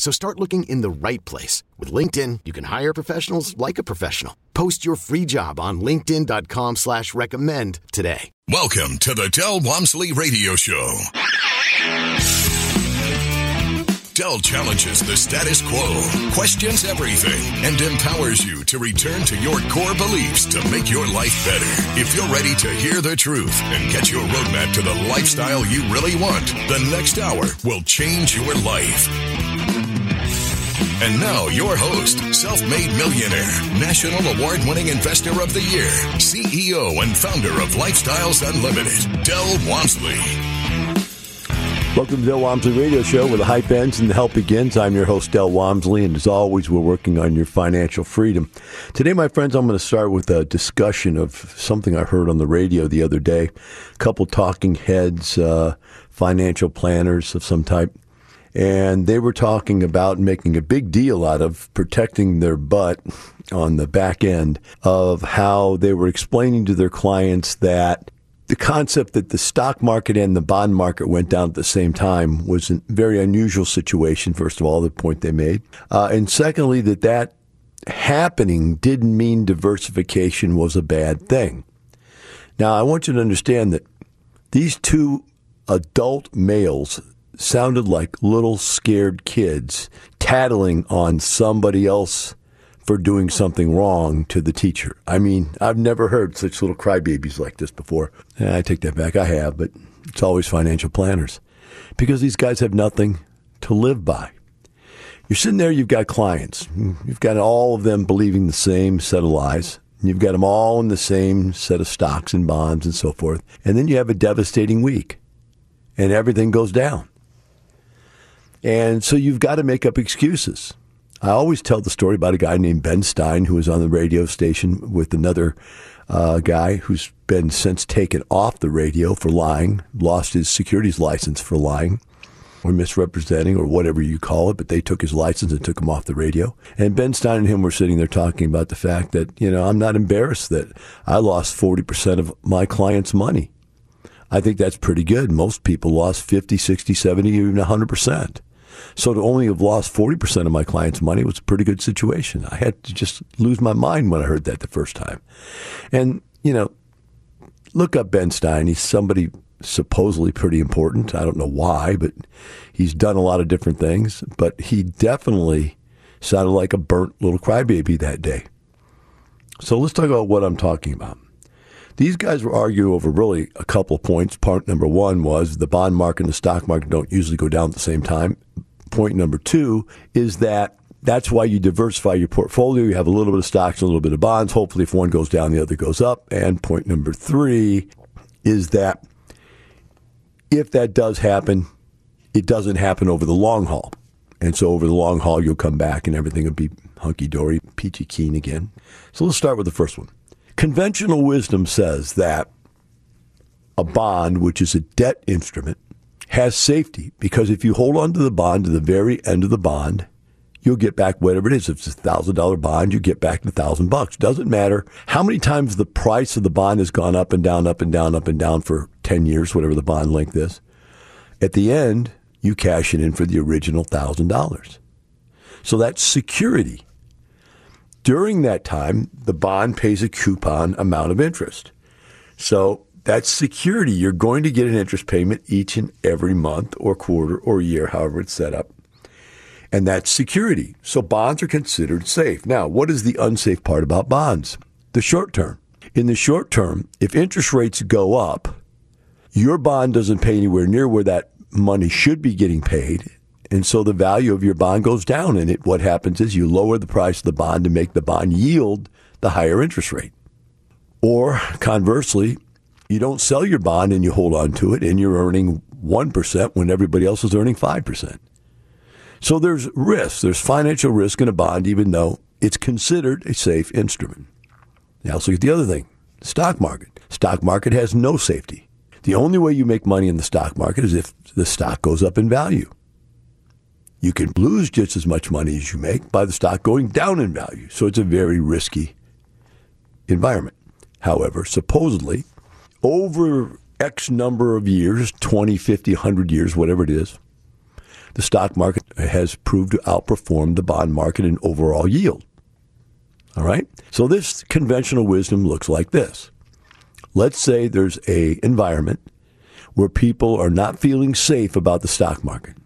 So start looking in the right place. With LinkedIn, you can hire professionals like a professional. Post your free job on linkedin.com slash recommend today. Welcome to the Del Walmsley Radio Show. Del challenges the status quo, questions everything, and empowers you to return to your core beliefs to make your life better. If you're ready to hear the truth and get your roadmap to the lifestyle you really want, the next hour will change your life. And now, your host, self made millionaire, national award winning investor of the year, CEO and founder of Lifestyles Unlimited, Del Walmsley. Welcome to the Del Walmsley Radio Show where the hype ends and the help begins. I'm your host, Del Walmsley, and as always, we're working on your financial freedom. Today, my friends, I'm going to start with a discussion of something I heard on the radio the other day. A couple talking heads, uh, financial planners of some type, and they were talking about making a big deal out of protecting their butt on the back end of how they were explaining to their clients that the concept that the stock market and the bond market went down at the same time was a very unusual situation, first of all, the point they made. Uh, and secondly, that that happening didn't mean diversification was a bad thing. Now, I want you to understand that these two adult males sounded like little scared kids tattling on somebody else for doing something wrong to the teacher. I mean, I've never heard such little crybabies like this before. I take that back. I have, but it's always financial planners because these guys have nothing to live by. You're sitting there, you've got clients. You've got all of them believing the same set of lies. You've got them all in the same set of stocks and bonds and so forth. And then you have a devastating week and everything goes down. And so you've got to make up excuses. I always tell the story about a guy named Ben Stein who was on the radio station with another uh, guy who's been since taken off the radio for lying, lost his securities license for lying or misrepresenting or whatever you call it, but they took his license and took him off the radio. And Ben Stein and him were sitting there talking about the fact that, you know, I'm not embarrassed that I lost 40% of my clients' money. I think that's pretty good. Most people lost 50, 60, 70, even 100%. So to only have lost 40% of my clients' money was a pretty good situation. I had to just lose my mind when I heard that the first time. And, you know, look up Ben Stein. He's somebody supposedly pretty important. I don't know why, but he's done a lot of different things. But he definitely sounded like a burnt little crybaby that day. So let's talk about what I'm talking about. These guys were arguing over really a couple of points. Part number one was the bond market and the stock market don't usually go down at the same time. Point number two is that that's why you diversify your portfolio. You have a little bit of stocks, a little bit of bonds. Hopefully, if one goes down, the other goes up. And point number three is that if that does happen, it doesn't happen over the long haul. And so over the long haul, you'll come back and everything will be hunky dory, peachy keen again. So let's start with the first one. Conventional wisdom says that a bond, which is a debt instrument, has safety because if you hold on to the bond to the very end of the bond, you'll get back whatever it is. If it's a thousand dollar bond, you get back the thousand bucks. Doesn't matter how many times the price of the bond has gone up and down, up and down, up and down for 10 years, whatever the bond length is. At the end, you cash it in for the original thousand dollars. So that's security. During that time, the bond pays a coupon amount of interest. So that's security. You're going to get an interest payment each and every month or quarter or year, however it's set up. and that's security. So bonds are considered safe. Now, what is the unsafe part about bonds? The short term. In the short term, if interest rates go up, your bond doesn't pay anywhere near where that money should be getting paid. And so the value of your bond goes down. And it, what happens is you lower the price of the bond to make the bond yield the higher interest rate. Or conversely, you don't sell your bond and you hold on to it and you're earning 1% when everybody else is earning 5%. So there's risk. There's financial risk in a bond, even though it's considered a safe instrument. Now let's look at the other thing stock market. Stock market has no safety. The only way you make money in the stock market is if the stock goes up in value. You can lose just as much money as you make by the stock going down in value. So it's a very risky environment. However, supposedly, over X number of years 20, 50, 100 years, whatever it is the stock market has proved to outperform the bond market in overall yield. All right? So this conventional wisdom looks like this. Let's say there's a environment where people are not feeling safe about the stock market.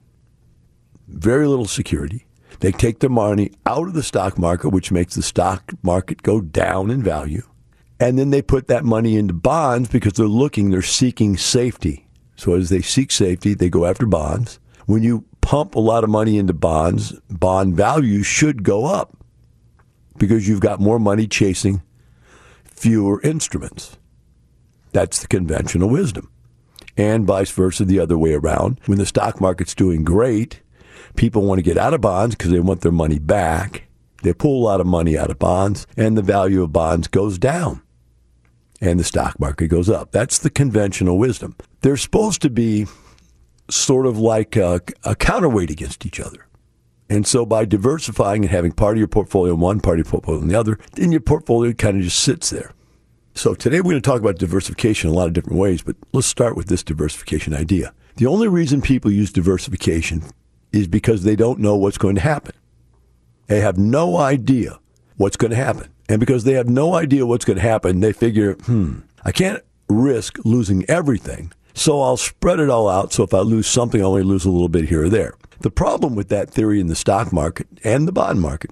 Very little security. They take their money out of the stock market, which makes the stock market go down in value. And then they put that money into bonds because they're looking, they're seeking safety. So as they seek safety, they go after bonds. When you pump a lot of money into bonds, bond values should go up because you've got more money chasing fewer instruments. That's the conventional wisdom. And vice versa, the other way around. When the stock market's doing great, people want to get out of bonds because they want their money back. They pull a lot of money out of bonds, and the value of bonds goes down, and the stock market goes up. That's the conventional wisdom. They're supposed to be sort of like a, a counterweight against each other. And so by diversifying and having part of your portfolio in one, part of your portfolio in the other, then your portfolio kind of just sits there. So today we're going to talk about diversification in a lot of different ways, but let's start with this diversification idea. The only reason people use diversification is because they don't know what's going to happen. They have no idea what's going to happen. And because they have no idea what's going to happen, they figure, hmm, I can't risk losing everything. So I'll spread it all out. So if I lose something, I only lose a little bit here or there. The problem with that theory in the stock market and the bond market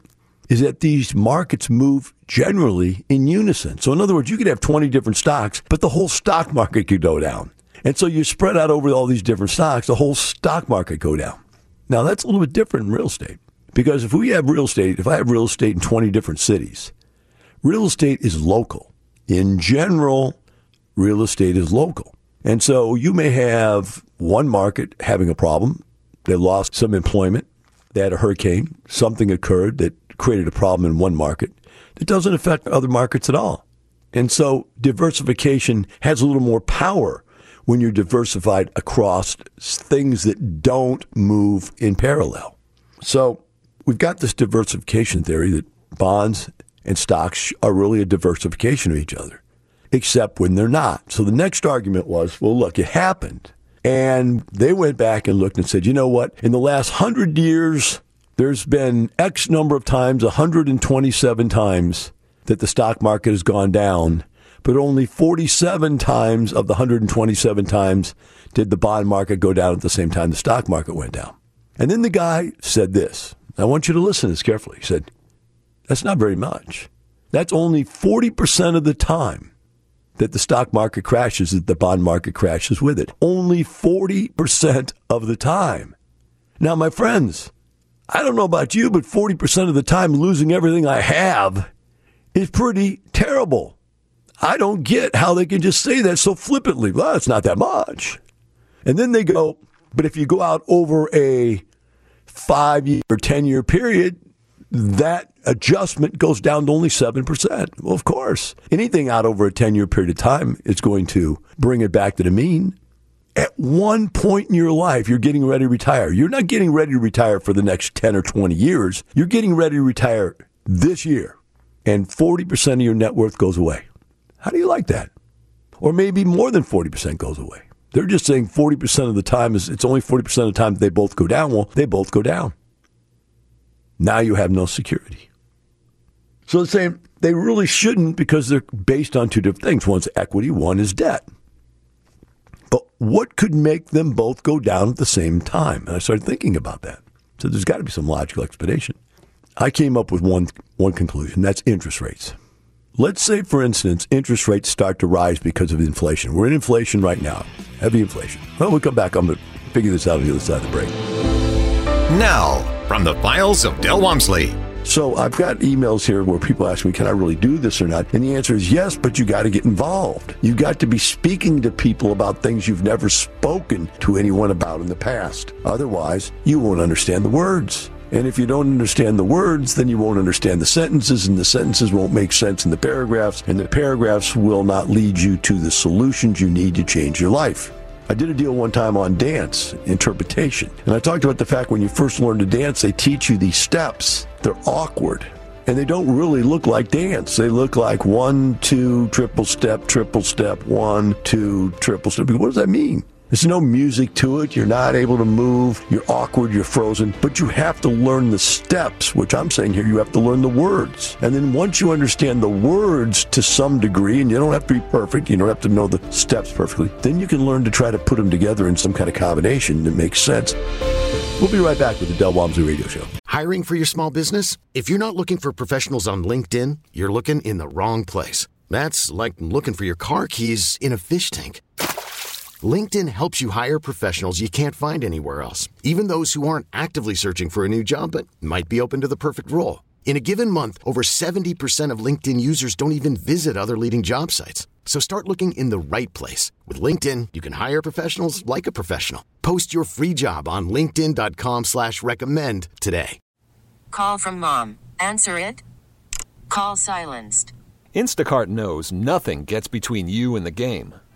is that these markets move generally in unison. So in other words, you could have 20 different stocks, but the whole stock market could go down. And so you spread out over all these different stocks, the whole stock market go down. Now that's a little bit different in real estate. Because if we have real estate, if I have real estate in 20 different cities, real estate is local. In general, real estate is local. And so you may have one market having a problem. They lost some employment. They had a hurricane. Something occurred that created a problem in one market that doesn't affect other markets at all. And so diversification has a little more power when you're diversified across things that don't move in parallel. So we've got this diversification theory that bonds and stocks are really a diversification of each other except when they're not. So the next argument was, well, look, it happened. And they went back and looked and said, you know what? In the last hundred years, there's been X number of times, 127 times, that the stock market has gone down, but only 47 times of the 127 times did the bond market go down at the same time the stock market went down. And then the guy said this. I want you to listen to this carefully. He said, That's not very much. That's only 40% of the time that the stock market crashes, that the bond market crashes with it. Only 40% of the time. Now, my friends, I don't know about you, but 40% of the time losing everything I have is pretty terrible. I don't get how they can just say that so flippantly. Well, it's not that much. And then they go, but if you go out over a five year or 10 year period, that adjustment goes down to only 7%. Well, of course, anything out over a 10 year period of time is going to bring it back to the mean. At one point in your life, you're getting ready to retire. You're not getting ready to retire for the next 10 or 20 years. You're getting ready to retire this year, and 40% of your net worth goes away. How do you like that? Or maybe more than 40% goes away. They're just saying 40% of the time is, it's only 40% of the time that they both go down. Well, they both go down. Now you have no security. So they're saying they really shouldn't because they're based on two different things. One's equity, one is debt. But what could make them both go down at the same time? And I started thinking about that. So there's got to be some logical explanation. I came up with one one conclusion. That's interest rates. Let's say, for instance, interest rates start to rise because of inflation. We're in inflation right now, heavy inflation. Well, we'll come back. I'm going to figure this out on the other side of the break. Now, from the files of Del Walmsley. So I've got emails here where people ask me, can I really do this or not? And the answer is yes, but you got to get involved. You've got to be speaking to people about things you've never spoken to anyone about in the past. Otherwise, you won't understand the words. And if you don't understand the words, then you won't understand the sentences, and the sentences won't make sense in the paragraphs, and the paragraphs will not lead you to the solutions you need to change your life. I did a deal one time on dance interpretation, and I talked about the fact when you first learn to dance, they teach you these steps. They're awkward. And they don't really look like dance. They look like one, two, triple step, triple step, one, two, triple step. What does that mean? There's no music to it. You're not able to move. You're awkward. You're frozen. But you have to learn the steps, which I'm saying here, you have to learn the words. And then once you understand the words to some degree, and you don't have to be perfect, you don't have to know the steps perfectly, then you can learn to try to put them together in some kind of combination that makes sense. We'll be right back with the Del Walmsley Radio Show. Hiring for your small business? If you're not looking for professionals on LinkedIn, you're looking in the wrong place. That's like looking for your car keys in a fish tank. LinkedIn helps you hire professionals you can't find anywhere else, even those who aren't actively searching for a new job but might be open to the perfect role. In a given month, over 70% of LinkedIn users don't even visit other leading job sites. So start looking in the right place. With LinkedIn, you can hire professionals like a professional. Post your free job on linkedin.com slash recommend today. Call from mom. Answer it. Call silenced. Instacart knows nothing gets between you and the game.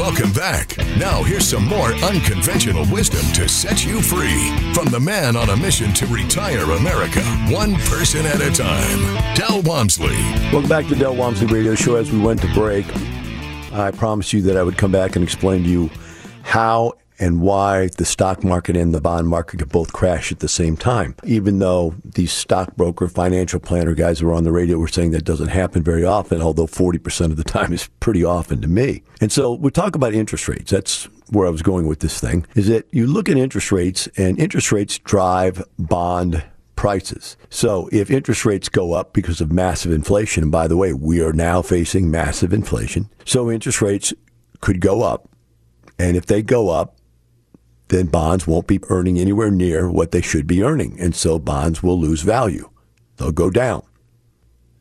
Welcome back. Now, here's some more unconventional wisdom to set you free from the man on a mission to retire America, one person at a time, Del Walmsley. Welcome back to the Del Walmsley Radio Show. As we went to break, I promised you that I would come back and explain to you how and why the stock market and the bond market could both crash at the same time. Even though these stockbroker, financial planner guys who are on the radio were saying that doesn't happen very often, although 40% of the time is pretty often to me. And so we talk about interest rates. That's where I was going with this thing, is that you look at interest rates and interest rates drive bond prices. So if interest rates go up because of massive inflation, and by the way, we are now facing massive inflation, so interest rates could go up. And if they go up, then bonds won't be earning anywhere near what they should be earning. And so bonds will lose value. They'll go down.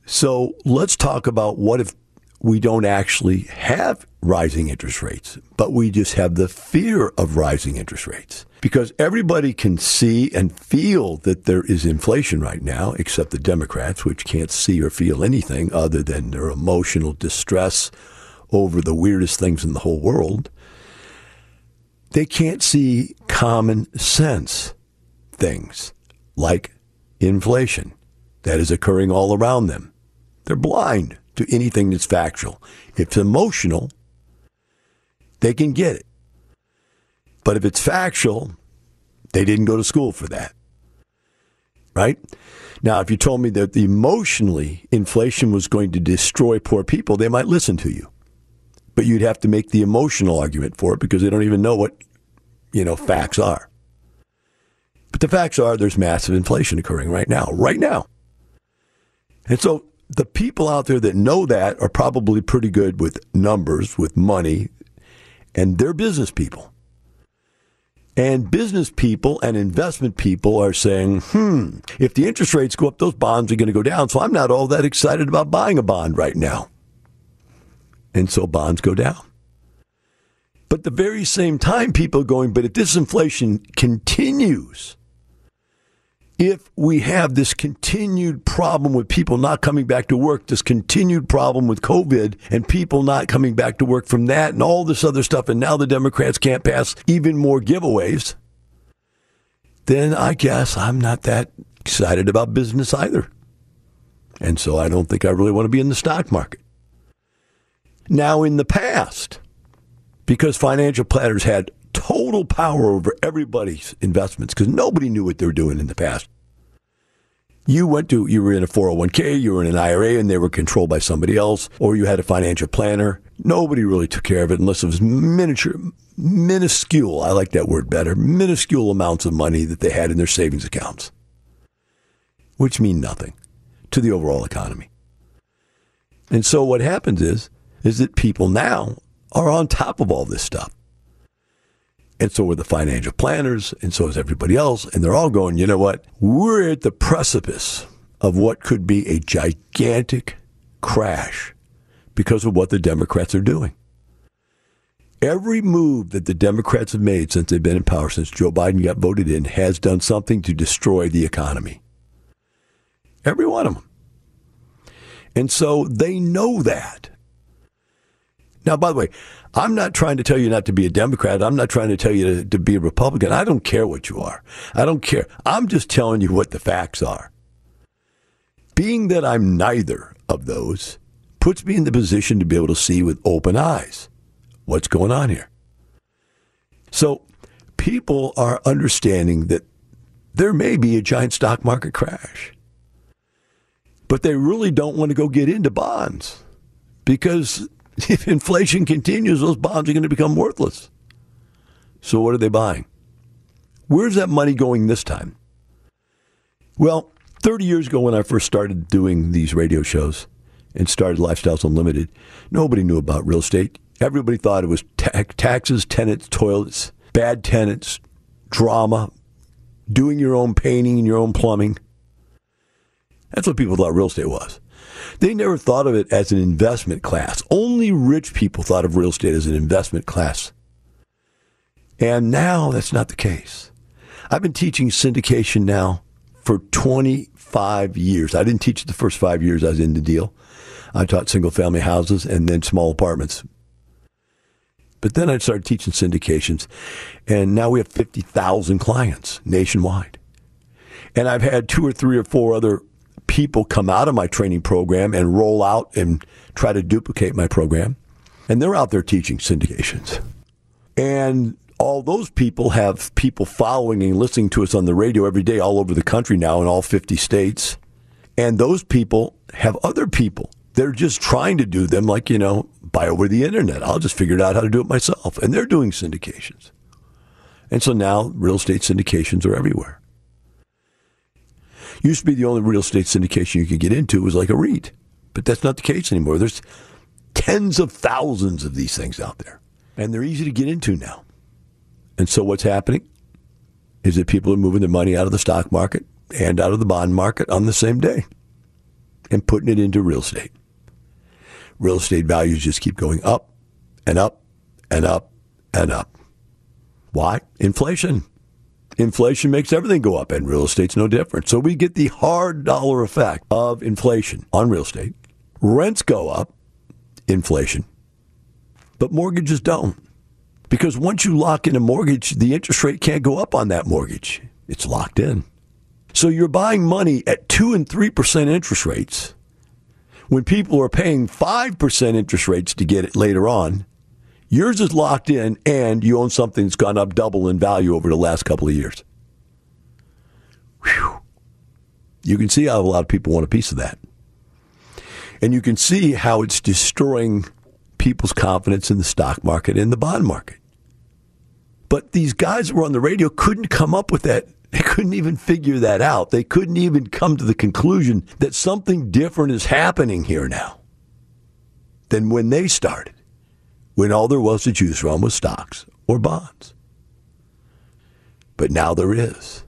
So let's talk about what if we don't actually have rising interest rates, but we just have the fear of rising interest rates. Because everybody can see and feel that there is inflation right now, except the Democrats, which can't see or feel anything other than their emotional distress over the weirdest things in the whole world they can't see common sense things like inflation that is occurring all around them. They're blind to anything that's factual. If it's emotional, they can get it. But if it's factual, they didn't go to school for that. Right? Now, if you told me that emotionally inflation was going to destroy poor people, they might listen to you but you'd have to make the emotional argument for it because they don't even know what, you know, facts are. But the facts are there's massive inflation occurring right now, right now. And so the people out there that know that are probably pretty good with numbers, with money, and they're business people. And business people and investment people are saying, hmm, if the interest rates go up, those bonds are going to go down. So I'm not all that excited about buying a bond right now. And so bonds go down. But the very same time, people are going, but if this inflation continues, if we have this continued problem with people not coming back to work, this continued problem with COVID and people not coming back to work from that and all this other stuff, and now the Democrats can't pass even more giveaways, then I guess I'm not that excited about business either. And so I don't think I really want to be in the stock market. Now, in the past, because financial planners had total power over everybody's investments because nobody knew what they were doing in the past. You went to, you were in a 401k, you were in an IRA, and they were controlled by somebody else, or you had a financial planner. Nobody really took care of it unless it was miniature, minuscule, I like that word better, minuscule amounts of money that they had in their savings accounts, which mean nothing to the overall economy. And so what happens is, is that people now are on top of all this stuff. And so are the financial planners, and so is everybody else. And they're all going, you know what? We're at the precipice of what could be a gigantic crash because of what the Democrats are doing. Every move that the Democrats have made since they've been in power, since Joe Biden got voted in, has done something to destroy the economy. Every one of them. And so they know that. Now, by the way, I'm not trying to tell you not to be a Democrat. I'm not trying to tell you to, to, be a Republican. I don't care what you are. I don't care. I'm just telling you what the facts are. Being that I'm neither of those puts me in the position to be able to see with open eyes what's going on here. So people are understanding that there may be a giant stock market crash, but they really don't want to go get into bonds because if inflation continues, those bonds are going to become worthless. So what are they buying? Where's that money going this time? Well, 30 years ago when I first started doing these radio shows and started Lifestyles Unlimited, nobody knew about real estate. Everybody thought it was ta- taxes, tenants, toilets, bad tenants, drama, doing your own painting and your own plumbing. That's what people thought real estate was. They never thought of it as an investment class. Only rich people thought of real estate as an investment class. And now that's not the case. I've been teaching syndication now for 25 years. I didn't teach it the first five years I was in the deal. I taught single family houses and then small apartments. But then I started teaching syndications, and now we have 50,000 clients nationwide. And I've had two or three or four other people come out of my training program and roll out and try to duplicate my program. And they're out there teaching syndications. And all those people have people following and listening to us on the radio every day all over the country now in all 50 states. And those people have other people. They're just trying to do them like, you know, buy over the internet. I'll just figure it out how to do it myself. And they're doing syndications. And so now real estate syndications are everywhere. Used to be the only real estate syndication you could get into was like a REIT, but that's not the case anymore. There's tens of thousands of these things out there, and they're easy to get into now. And so what's happening is that people are moving their money out of the stock market and out of the bond market on the same day and putting it into real estate. Real estate values just keep going up and up and up and up. Why? Inflation. Inflation makes everything go up, and real estate's no different. So we get the hard dollar effect of inflation on real estate. Rents go up, inflation, but mortgages don't. Because once you lock in a mortgage, the interest rate can't go up on that mortgage. It's locked in. So you're buying money at 2 and 3% interest rates when people are paying 5% interest rates to get it later on Yours is locked in, and you own something that's gone up double in value over the last couple of years. Whew. You can see how a lot of people want a piece of that. And you can see how it's destroying people's confidence in the stock market and the bond market. But these guys that were on the radio couldn't come up with that. They couldn't even figure that out. They couldn't even come to the conclusion that something different is happening here now than when they started when all there was to choose from was stocks or bonds. But now there is.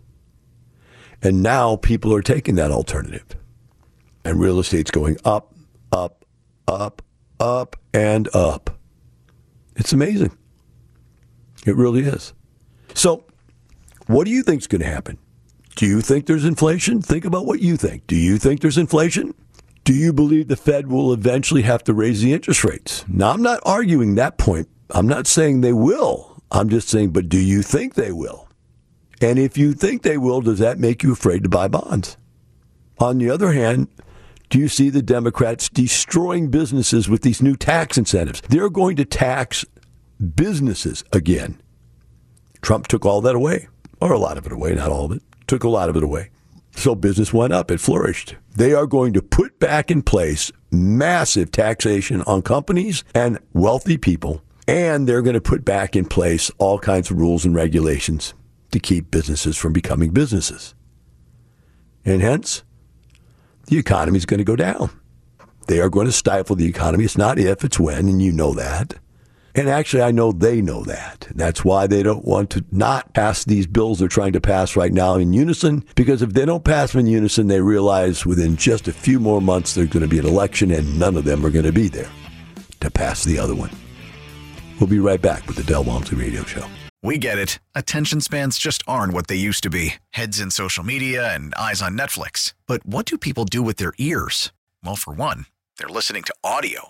And now people are taking that alternative. And real estate's going up, up, up, up and up. It's amazing. It really is. So, what do you think is going to happen? Do you think there's inflation? Think about what you think. Do you think there's inflation? Do you believe the Fed will eventually have to raise the interest rates? Now, I'm not arguing that point. I'm not saying they will. I'm just saying, but do you think they will? And if you think they will, does that make you afraid to buy bonds? On the other hand, do you see the Democrats destroying businesses with these new tax incentives? They're going to tax businesses again. Trump took all that away, or a lot of it away, not all of it, took a lot of it away. So business went up, it flourished. They are going to put back in place massive taxation on companies and wealthy people, and they're going to put back in place all kinds of rules and regulations to keep businesses from becoming businesses. And hence, the economy is going to go down. They are going to stifle the economy. It's not if, it's when, and you know that. And actually, I know they know that. That's why they don't want to not pass these bills they're trying to pass right now in unison, because if they don't pass them in unison, they realize within just a few more months there's going to be an election and none of them are going to be there to pass the other one. We'll be right back with the Del Walmsley Radio Show. We get it. Attention spans just aren't what they used to be heads in social media and eyes on Netflix. But what do people do with their ears? Well, for one, they're listening to audio.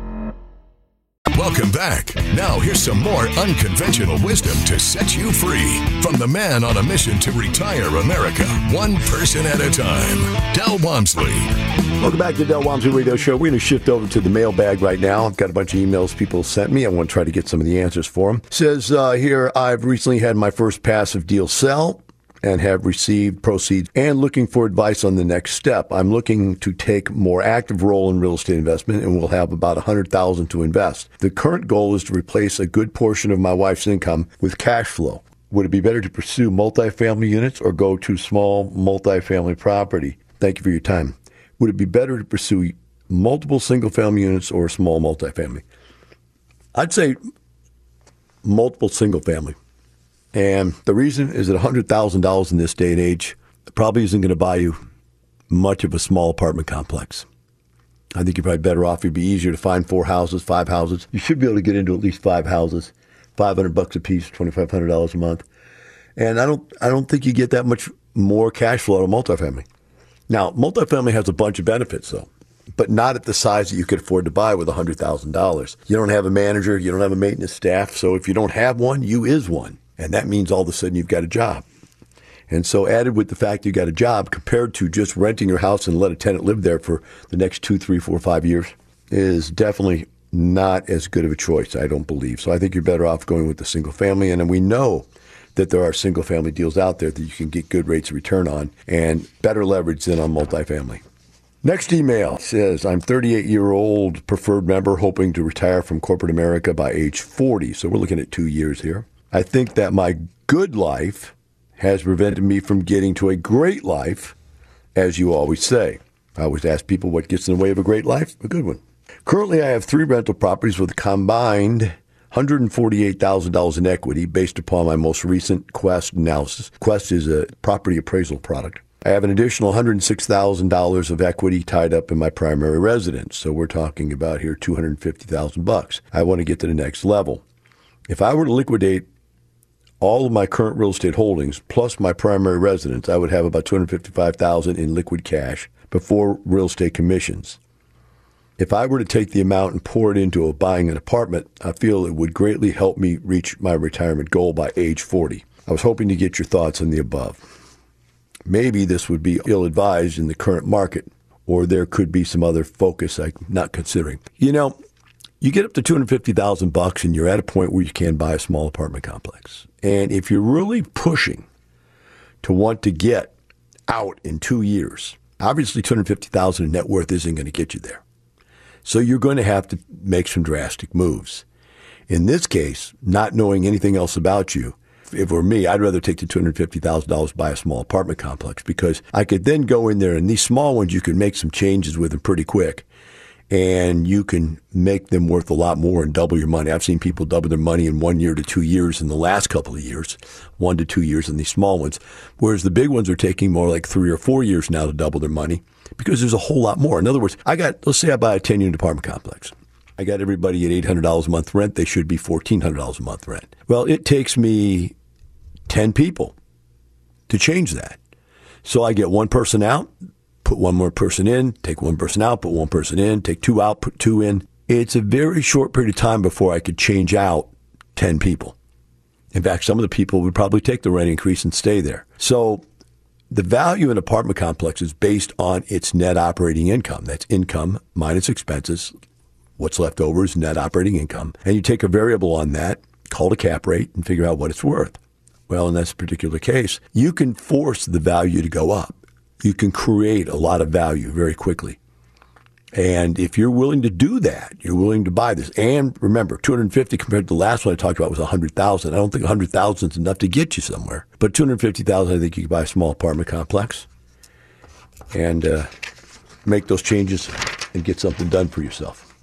Welcome back. Now, here's some more unconventional wisdom to set you free from the man on a mission to retire America, one person at a time, Del Walmsley. Welcome back to Del Walmsley Radio Show. We're going to shift over to the mailbag right now. I've got a bunch of emails people sent me. I want to try to get some of the answers for them. says uh, here, I've recently had my first passive deal sell and have received proceeds and looking for advice on the next step. I'm looking to take more active role in real estate investment and will have about 100,000 to invest. The current goal is to replace a good portion of my wife's income with cash flow. Would it be better to pursue multifamily units or go to small multifamily property? Thank you for your time. Would it be better to pursue multiple single family units or small multifamily? I'd say multiple single family. And the reason is that $100,000 in this day and age probably isn't going to buy you much of a small apartment complex. I think you're probably better off. It'd be easier to find four houses, five houses. You should be able to get into at least five houses, 500 bucks a piece, $2,500 a month. And I don't, I don't think you get that much more cash flow out of multifamily. Now, multifamily has a bunch of benefits, though, but not at the size that you could afford to buy with $100,000. You don't have a manager, you don't have a maintenance staff. So if you don't have one, you is one. And that means all of a sudden you've got a job. And so, added with the fact you got a job compared to just renting your house and let a tenant live there for the next two, three, four, five years is definitely not as good of a choice, I don't believe. So, I think you're better off going with the single family. And we know that there are single family deals out there that you can get good rates of return on and better leverage than on multifamily. Next email says, I'm 38 year old preferred member hoping to retire from corporate America by age 40. So we're looking at two years here. I think that my good life has prevented me from getting to a great life, as you always say. I always ask people what gets in the way of a great life? A good one. Currently, I have three rental properties with a combined $148,000 in equity based upon my most recent Quest analysis. Quest is a property appraisal product. I have an additional $106,000 of equity tied up in my primary residence. So we're talking about here 250,000 bucks. I want to get to the next level. If I were to liquidate all of my current real estate holdings plus my primary residence, I would have about 255,000 in liquid cash before real estate commissions. If I were to take the amount and pour it into a buying an apartment, I feel it would greatly help me reach my retirement goal by age 40. I was hoping to get your thoughts on the above. Maybe this would be ill advised in the current market, or there could be some other focus I'm not considering. You know, you get up to 250,000 bucks and you're at a point where you can buy a small apartment complex. And if you're really pushing to want to get out in 2 years, obviously 250,000 in net worth isn't going to get you there. So you're going to have to make some drastic moves. In this case, not knowing anything else about you, if it were me, I'd rather take the $250,000 buy a small apartment complex because I could then go in there and these small ones you can make some changes with them pretty quick and you can make them worth a lot more and double your money. I've seen people double their money in one year to two years in the last couple of years, one to two years in these small ones, whereas the big ones are taking more like three or four years now to double their money because there's a whole lot more. In other words, I got, let's say I buy a 10 unit apartment complex. I got everybody at $800 a month rent. They should be $1,400 a month rent. Well, it takes me 10 people to change that. So I get one person out, put one more person in, take one person out, put one person in, take two out, put two in. It's a very short period of time before I could change out 10 people. In fact, some of the people would probably take the rent increase and stay there. So the value in an apartment complex is based on its net operating income. That's income minus expenses. What's left over is net operating income. And you take a variable on that, called a cap rate, and figure out what it's worth. Well, in this particular case, you can force the value to go up you can create a lot of value very quickly. And if you're willing to do that, you're willing to buy this. And remember, 250 compared to the last one I talked about was 100,000. I don't think 100,000 is enough to get you somewhere. But 250,000, I think you can buy a small apartment complex and uh, make those changes and get something done for yourself.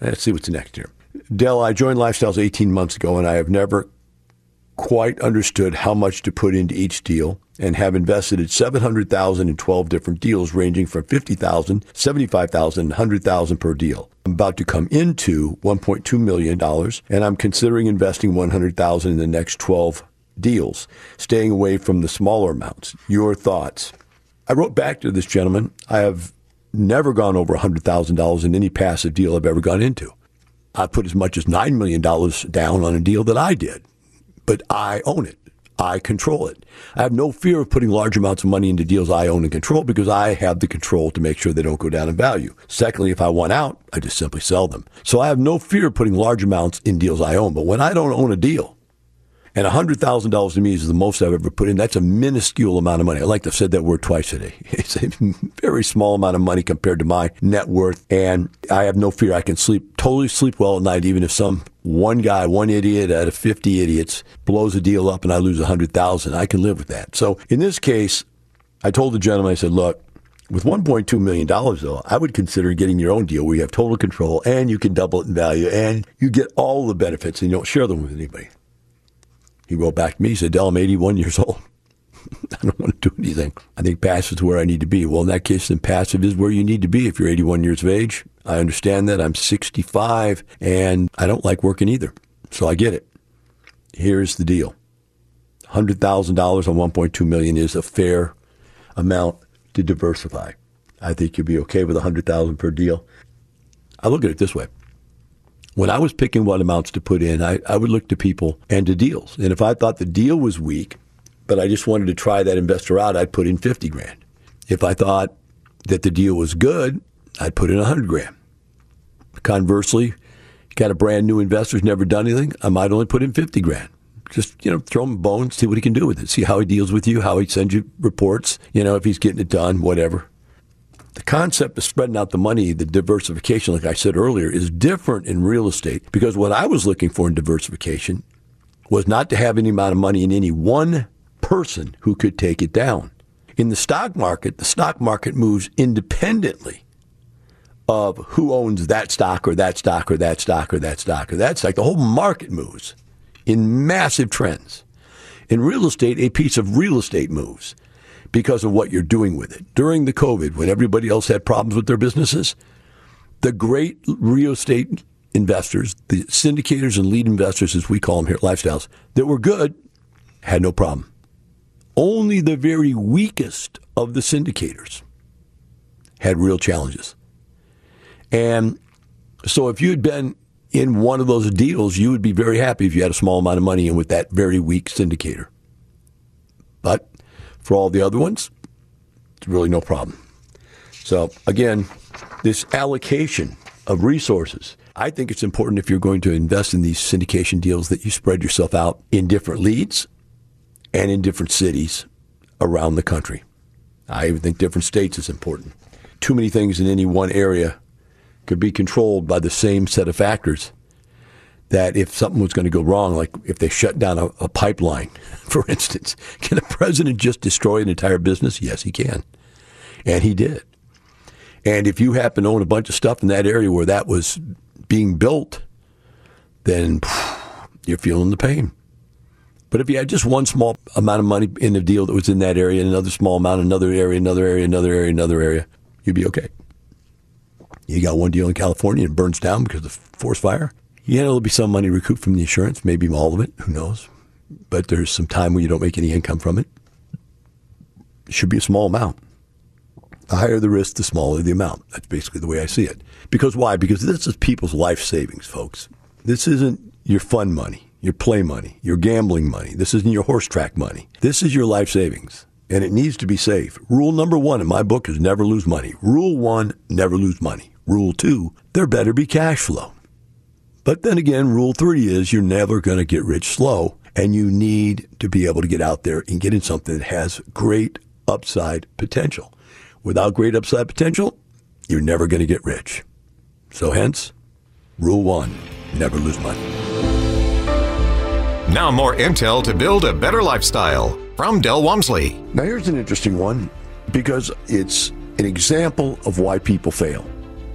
Let's see what's next here. Del, I joined Lifestyles 18 months ago, and I have never quite understood how much to put into each deal and have invested at 700,000 in 12 different deals ranging from 50,000, 75,000, 100,000 per deal. I'm about to come into 1.2 million dollars and I'm considering investing 100,000 in the next 12 deals, staying away from the smaller amounts. Your thoughts? I wrote back to this gentleman. I have never gone over $100,000 in any passive deal I've ever gone into. I put as much as $9 million down on a deal that I did, but I own it. I control it. I have no fear of putting large amounts of money into deals I own and control because I have the control to make sure they don't go down in value. Secondly, if I want out, I just simply sell them. So I have no fear of putting large amounts in deals I own. But when I don't own a deal, and $100,000 to me is the most I've ever put in. That's a minuscule amount of money. I like to have said that word twice today. It's a very small amount of money compared to my net worth. And I have no fear. I can sleep, totally sleep well at night, even if some one guy, one idiot out of 50 idiots blows a deal up and I lose 100,000. I can live with that. So in this case, I told the gentleman, I said, look, with $1.2 million, though, I would consider getting your own deal where you have total control and you can double it in value and you get all the benefits and you don't share them with anybody. He wrote back to me. He said, Del, I'm 81 years old. I don't want to do anything. I think passive is where I need to be. Well, in that case, then passive is where you need to be if you're 81 years of age. I understand that. I'm 65 and I don't like working either. So I get it. Here's the deal. $100,000 on 1.2 million is a fair amount to diversify. I think you'll be okay with 100,000 per deal. I look at it this way when I was picking what amounts to put in, I, I would look to people and to deals. And if I thought the deal was weak, but I just wanted to try that investor out, I'd put in 50 grand. If I thought that the deal was good, I'd put in 100 grand. Conversely, got a brand new investor who's never done anything, I might only put in 50 grand. Just, you know, throw him a bone, see what he can do with it, see how he deals with you, how he sends you reports, you know, if he's getting it done, whatever the concept of spreading out the money, the diversification, like I said earlier, is different in real estate because what I was looking for in diversification was not to have any amount of money in any one person who could take it down. In the stock market, the stock market moves independently of who owns that stock or that stock or that stock or that stock or that stock. The whole market moves in massive trends. In real estate, a piece of real estate moves because of what you're doing with it. During the COVID, when everybody else had problems with their businesses, the great real estate investors, the syndicators and lead investors, as we call them here at Lifestyles, that were good, had no problem. Only the very weakest of the syndicators had real challenges. And so if you had been in one of those deals, you would be very happy if you had a small amount of money in with that very weak syndicator. But for all the other ones, it's really no problem. So, again, this allocation of resources, I think it's important if you're going to invest in these syndication deals that you spread yourself out in different leads and in different cities around the country. I even think different states is important. Too many things in any one area could be controlled by the same set of factors that if something was going to go wrong, like if they shut down a, a pipeline, for instance, can a president just destroy an entire business? Yes, he can. And he did. And if you happen to own a bunch of stuff in that area where that was being built, then you're feeling the pain. But if you had just one small amount of money in a deal that was in that area, another small amount, another area, another area, another area, another area, you'd be okay. You got one deal in California and it burns down because of forest fire. Yeah, there'll be some money recouped from the insurance, maybe all of it, who knows. But there's some time when you don't make any income from it. It should be a small amount. The higher the risk, the smaller the amount. That's basically the way I see it. Because why? Because this is people's life savings, folks. This isn't your fun money, your play money, your gambling money. This isn't your horse track money. This is your life savings. And it needs to be safe. Rule number one in my book is never lose money. Rule one, never lose money. Rule two, there better be cash flow. But then again, rule three is you're never going to get rich slow, and you need to be able to get out there and get in something that has great upside potential. Without great upside potential, you're never going to get rich. So, hence, rule one never lose money. Now, more intel to build a better lifestyle from Del Walmsley. Now, here's an interesting one because it's an example of why people fail.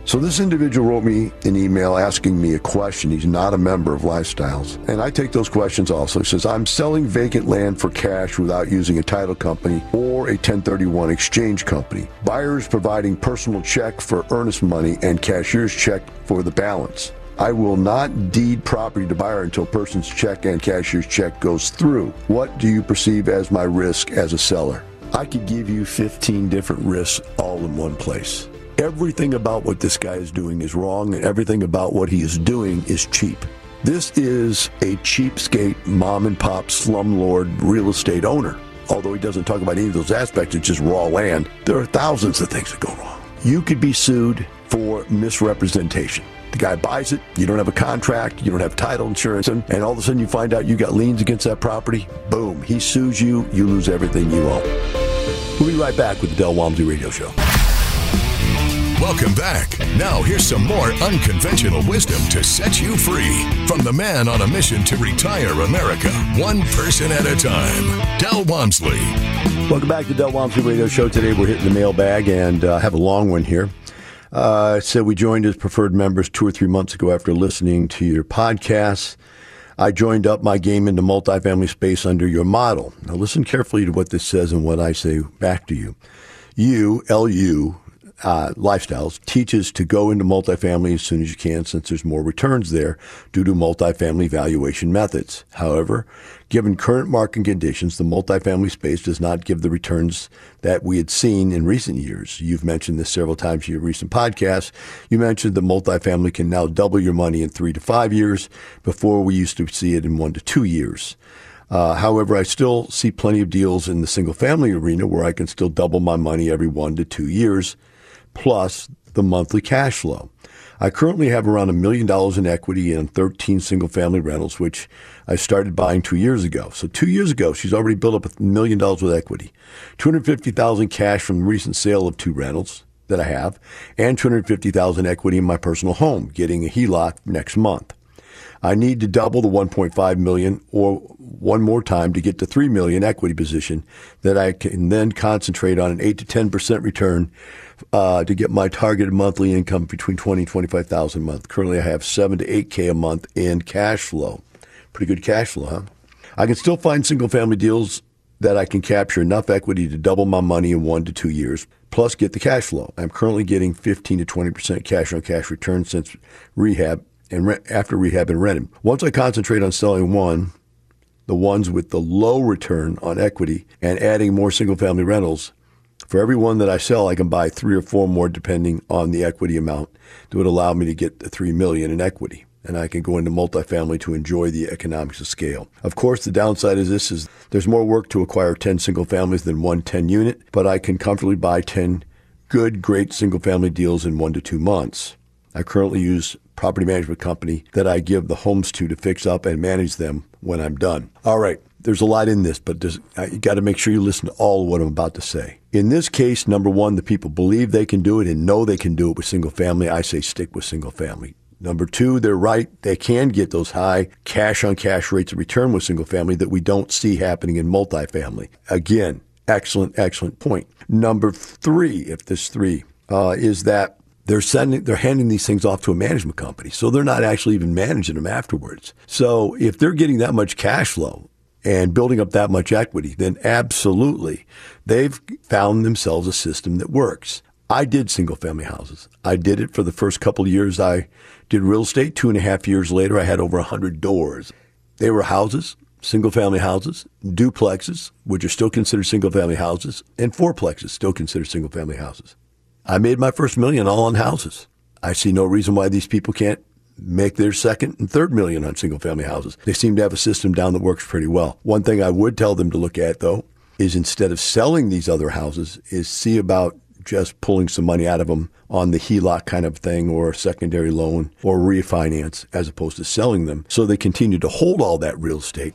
So this individual wrote me an email asking me a question. He's not a member of Lifestyles. And I take those questions also. He says, I'm selling vacant land for cash without using a title company or a 1031 exchange company. Buyers providing personal check for earnest money and cashier's check for the balance. I will not deed property to buyer until person's check and cashier's check goes through. What do you perceive as my risk as a seller? I could give you 15 different risks all in one place. Everything about what this guy is doing is wrong, and everything about what he is doing is cheap. This is a cheapskate, mom and pop, slumlord real estate owner. Although he doesn't talk about any of those aspects, it's just raw land. There are thousands of things that go wrong. You could be sued for misrepresentation. The guy buys it, you don't have a contract, you don't have title insurance, and, and all of a sudden you find out you got liens against that property. Boom, he sues you, you lose everything you own. We'll be right back with the Del Walmsley Radio Show. Welcome back. Now, here's some more unconventional wisdom to set you free from the man on a mission to retire America, one person at a time, Del Walmsley. Welcome back to Del Walmsley Radio Show. Today we're hitting the mailbag and uh, have a long one here. Uh, so we joined as preferred members two or three months ago after listening to your podcast. I joined up my game into multifamily space under your model. Now listen carefully to what this says and what I say back to you. You, LU, uh, lifestyles teaches to go into multifamily as soon as you can since there's more returns there due to multifamily valuation methods. However, given current market conditions, the multifamily space does not give the returns that we had seen in recent years. You've mentioned this several times in your recent podcasts. You mentioned that multifamily can now double your money in three to five years. Before we used to see it in one to two years. Uh, however, I still see plenty of deals in the single family arena where I can still double my money every one to two years plus the monthly cash flow. I currently have around a million dollars in equity in 13 single family rentals, which I started buying two years ago. So two years ago, she's already built up a million dollars with equity, 250,000 cash from the recent sale of two rentals that I have, and 250,000 equity in my personal home, getting a HELOC next month. I need to double the 1.5 million or one more time to get to 3 million equity position that I can then concentrate on an 8 to 10% return uh, to get my targeted monthly income between 20 and 25,000 a month. Currently I have 7 to 8k a month in cash flow. Pretty good cash flow, huh? I can still find single family deals that I can capture enough equity to double my money in 1 to 2 years plus get the cash flow. I'm currently getting 15 to 20% cash on cash return since rehab and re- after rehab and rented. Once I concentrate on selling one, the ones with the low return on equity, and adding more single family rentals, for every one that I sell, I can buy three or four more depending on the equity amount that would allow me to get the three million in equity. And I can go into multifamily to enjoy the economics of scale. Of course, the downside is this is there's more work to acquire 10 single families than one 10 unit, but I can comfortably buy 10 good, great single family deals in one to two months. I currently use property management company that I give the homes to to fix up and manage them when I'm done. All right, there's a lot in this, but uh, you got to make sure you listen to all of what I'm about to say. In this case, number one, the people believe they can do it and know they can do it with single family. I say stick with single family. Number two, they're right. They can get those high cash on cash rates of return with single family that we don't see happening in multifamily. Again, excellent, excellent point. Number three, if there's three, uh, is that they're sending, they're handing these things off to a management company. So they're not actually even managing them afterwards. So if they're getting that much cash flow and building up that much equity, then absolutely they've found themselves a system that works. I did single family houses. I did it for the first couple of years I did real estate. Two and a half years later, I had over 100 doors. They were houses, single family houses, duplexes, which are still considered single family houses, and fourplexes, still considered single family houses. I made my first million all on houses. I see no reason why these people can't make their second and third million on single family houses. They seem to have a system down that works pretty well. One thing I would tell them to look at though is instead of selling these other houses is see about just pulling some money out of them on the HELOC kind of thing or secondary loan or refinance as opposed to selling them. So they continue to hold all that real estate.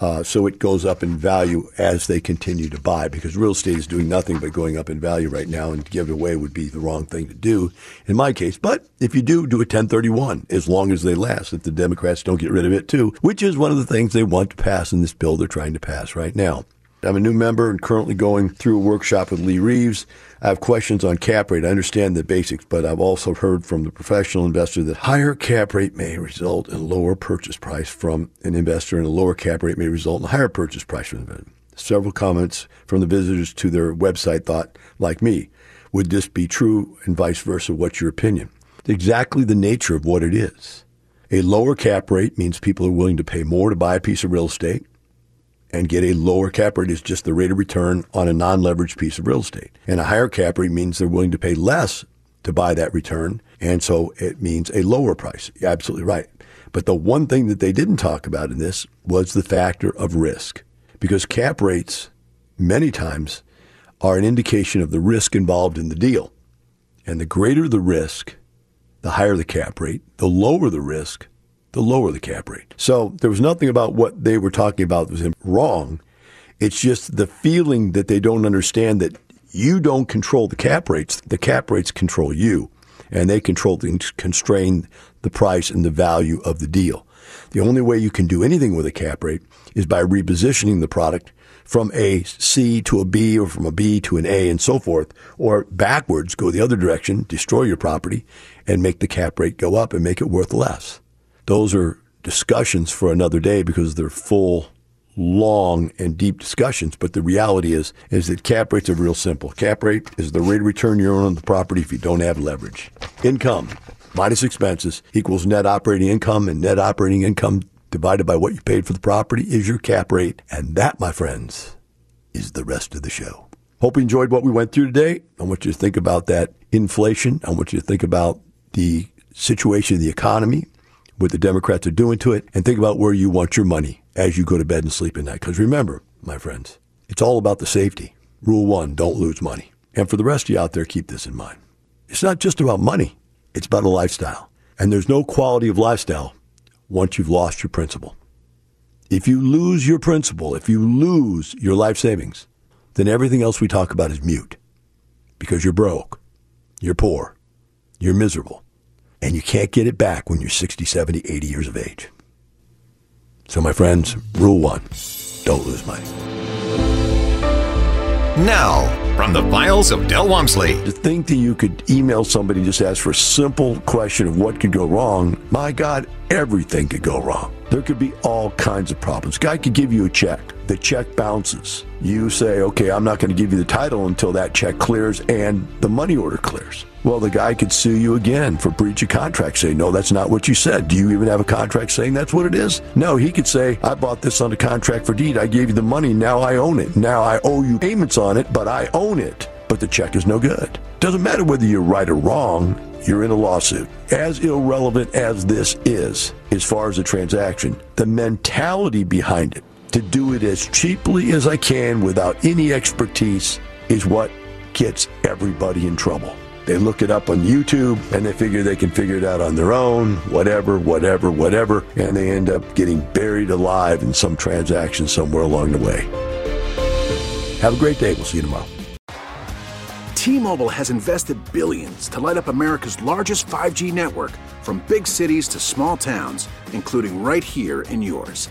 Uh, so it goes up in value as they continue to buy because real estate is doing nothing but going up in value right now and give it away would be the wrong thing to do in my case. But if you do, do a 1031 as long as they last, if the Democrats don't get rid of it too, which is one of the things they want to pass in this bill they're trying to pass right now. I'm a new member and currently going through a workshop with Lee Reeves. I have questions on cap rate. I understand the basics, but I've also heard from the professional investor that higher cap rate may result in lower purchase price from an investor, and a lower cap rate may result in a higher purchase price from an investor. Several comments from the visitors to their website thought, like me, would this be true and vice versa? What's your opinion? Exactly the nature of what it is. A lower cap rate means people are willing to pay more to buy a piece of real estate and get a lower cap rate is just the rate of return on a non-leveraged piece of real estate. And a higher cap rate means they're willing to pay less to buy that return. And so it means a lower price. You're absolutely right. But the one thing that they didn't talk about in this was the factor of risk because cap rates many times are an indication of the risk involved in the deal. And the greater the risk, the higher the cap rate, the lower the risk, the lower the cap rate. So there was nothing about what they were talking about that was wrong. It's just the feeling that they don't understand that you don't control the cap rates. The cap rates control you, and they control and constrain the price and the value of the deal. The only way you can do anything with a cap rate is by repositioning the product from a C to a B or from a B to an A and so forth, or backwards, go the other direction, destroy your property and make the cap rate go up and make it worth less. Those are discussions for another day because they're full, long, and deep discussions. But the reality is, is that cap rates are real simple. Cap rate is the rate of return you earn on the property if you don't have leverage. Income minus expenses equals net operating income, and net operating income divided by what you paid for the property is your cap rate. And that, my friends, is the rest of the show. Hope you enjoyed what we went through today. I want you to think about that inflation. I want you to think about the situation of the economy what the Democrats are doing to it, and think about where you want your money as you go to bed and sleep at night. Because remember, my friends, it's all about the safety. Rule one, don't lose money. And for the rest of you out there, keep this in mind. It's not just about money, it's about a lifestyle. And there's no quality of lifestyle once you've lost your principal. If you lose your principal, if you lose your life savings, then everything else we talk about is mute because you're broke, you're poor, you're miserable and you can't get it back when you're 60, 70, 80 years of age. So, my friends, rule one don't lose money. Now, from the files of Del Walmsley. To think that you could email somebody and just ask for a simple question of what could go wrong, my God, everything could go wrong. There could be all kinds of problems. Guy could give you a check. The check bounces. You say, okay, I'm not going to give you the title until that check clears and the money order clears. Well, the guy could sue you again for breach of contract. Say, no, that's not what you said. Do you even have a contract saying that's what it is? No, he could say, I bought this under contract for deed. I gave you the money. Now I own it. Now I owe you payments on it, but I own it. But the check is no good. Doesn't matter whether you're right or wrong. You're in a lawsuit. As irrelevant as this is, as far as the transaction, the mentality behind it to do it as cheaply as I can without any expertise is what gets everybody in trouble. They look it up on YouTube and they figure they can figure it out on their own, whatever, whatever, whatever, and they end up getting buried alive in some transaction somewhere along the way. Have a great day. We'll see you tomorrow. T-Mobile has invested billions to light up America's largest 5G network from big cities to small towns, including right here in yours.